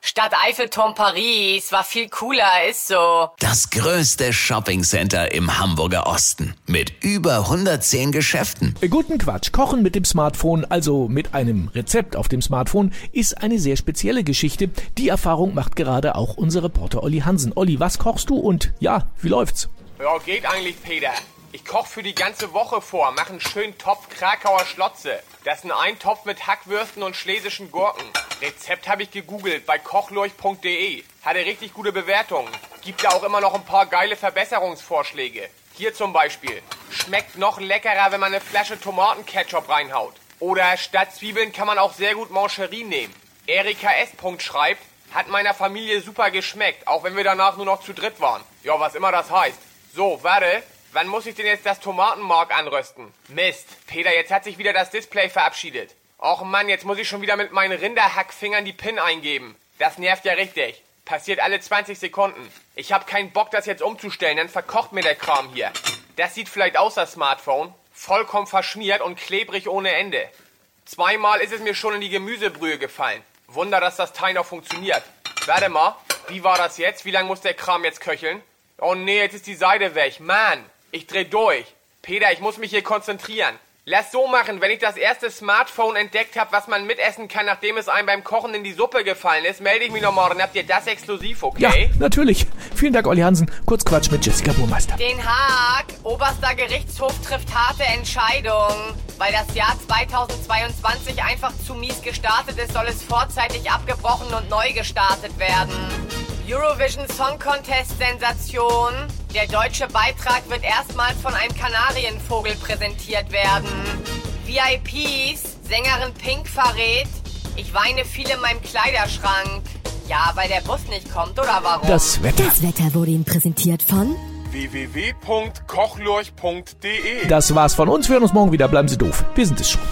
Stadt Eiffelturm Paris war viel cooler, ist so. Das größte Shoppingcenter im Hamburger Osten mit über 110 Geschäften. Guten Quatsch. Kochen mit dem Smartphone, also mit einem Rezept auf dem Smartphone, ist eine sehr spezielle Geschichte. Die Erfahrung macht gerade auch unser Reporter Olli Hansen. Olli, was kochst du und ja, wie läuft's? Ja, geht eigentlich, Peter. Ich koch für die ganze Woche vor, mach einen schönen Topf Krakauer Schlotze. Das ist ein Eintopf mit Hackwürsten und schlesischen Gurken. Rezept habe ich gegoogelt bei kochlurch.de. Hatte richtig gute Bewertungen. Gibt da auch immer noch ein paar geile Verbesserungsvorschläge. Hier zum Beispiel. Schmeckt noch leckerer, wenn man eine Flasche Tomatenketchup reinhaut. Oder statt Zwiebeln kann man auch sehr gut Mancherie nehmen. Erika S. schreibt, hat meiner Familie super geschmeckt, auch wenn wir danach nur noch zu dritt waren. Ja, was immer das heißt. So, warte. Wann muss ich denn jetzt das Tomatenmark anrösten? Mist. Peter, jetzt hat sich wieder das Display verabschiedet. Och Mann, jetzt muss ich schon wieder mit meinen Rinderhackfingern die PIN eingeben. Das nervt ja richtig. Passiert alle 20 Sekunden. Ich hab keinen Bock, das jetzt umzustellen, dann verkocht mir der Kram hier. Das sieht vielleicht aus, das Smartphone. Vollkommen verschmiert und klebrig ohne Ende. Zweimal ist es mir schon in die Gemüsebrühe gefallen. Wunder, dass das Teil noch funktioniert. Warte mal, wie war das jetzt? Wie lange muss der Kram jetzt köcheln? Oh nee, jetzt ist die Seite weg. Mann, ich dreh durch. Peter, ich muss mich hier konzentrieren. Lass so machen, wenn ich das erste Smartphone entdeckt habe, was man mitessen kann, nachdem es einem beim Kochen in die Suppe gefallen ist, melde ich mich noch morgen. Habt ihr das exklusiv, okay? Ja, natürlich. Vielen Dank, Olli Hansen. Kurz Quatsch mit Jessica Burmeister. Den Haag. Oberster Gerichtshof trifft harte Entscheidung. Weil das Jahr 2022 einfach zu mies gestartet ist, soll es vorzeitig abgebrochen und neu gestartet werden. Eurovision Song Contest Sensation. Der deutsche Beitrag wird erstmals von einem Kanarienvogel präsentiert werden. VIPs, Sängerin Pink verrät, ich weine viel in meinem Kleiderschrank. Ja, weil der Bus nicht kommt, oder warum? Das Wetter. Das Wetter wurde Ihnen präsentiert von www.kochlurch.de Das war's von uns. Wir hören uns morgen wieder. Bleiben Sie doof. Wir sind es schon.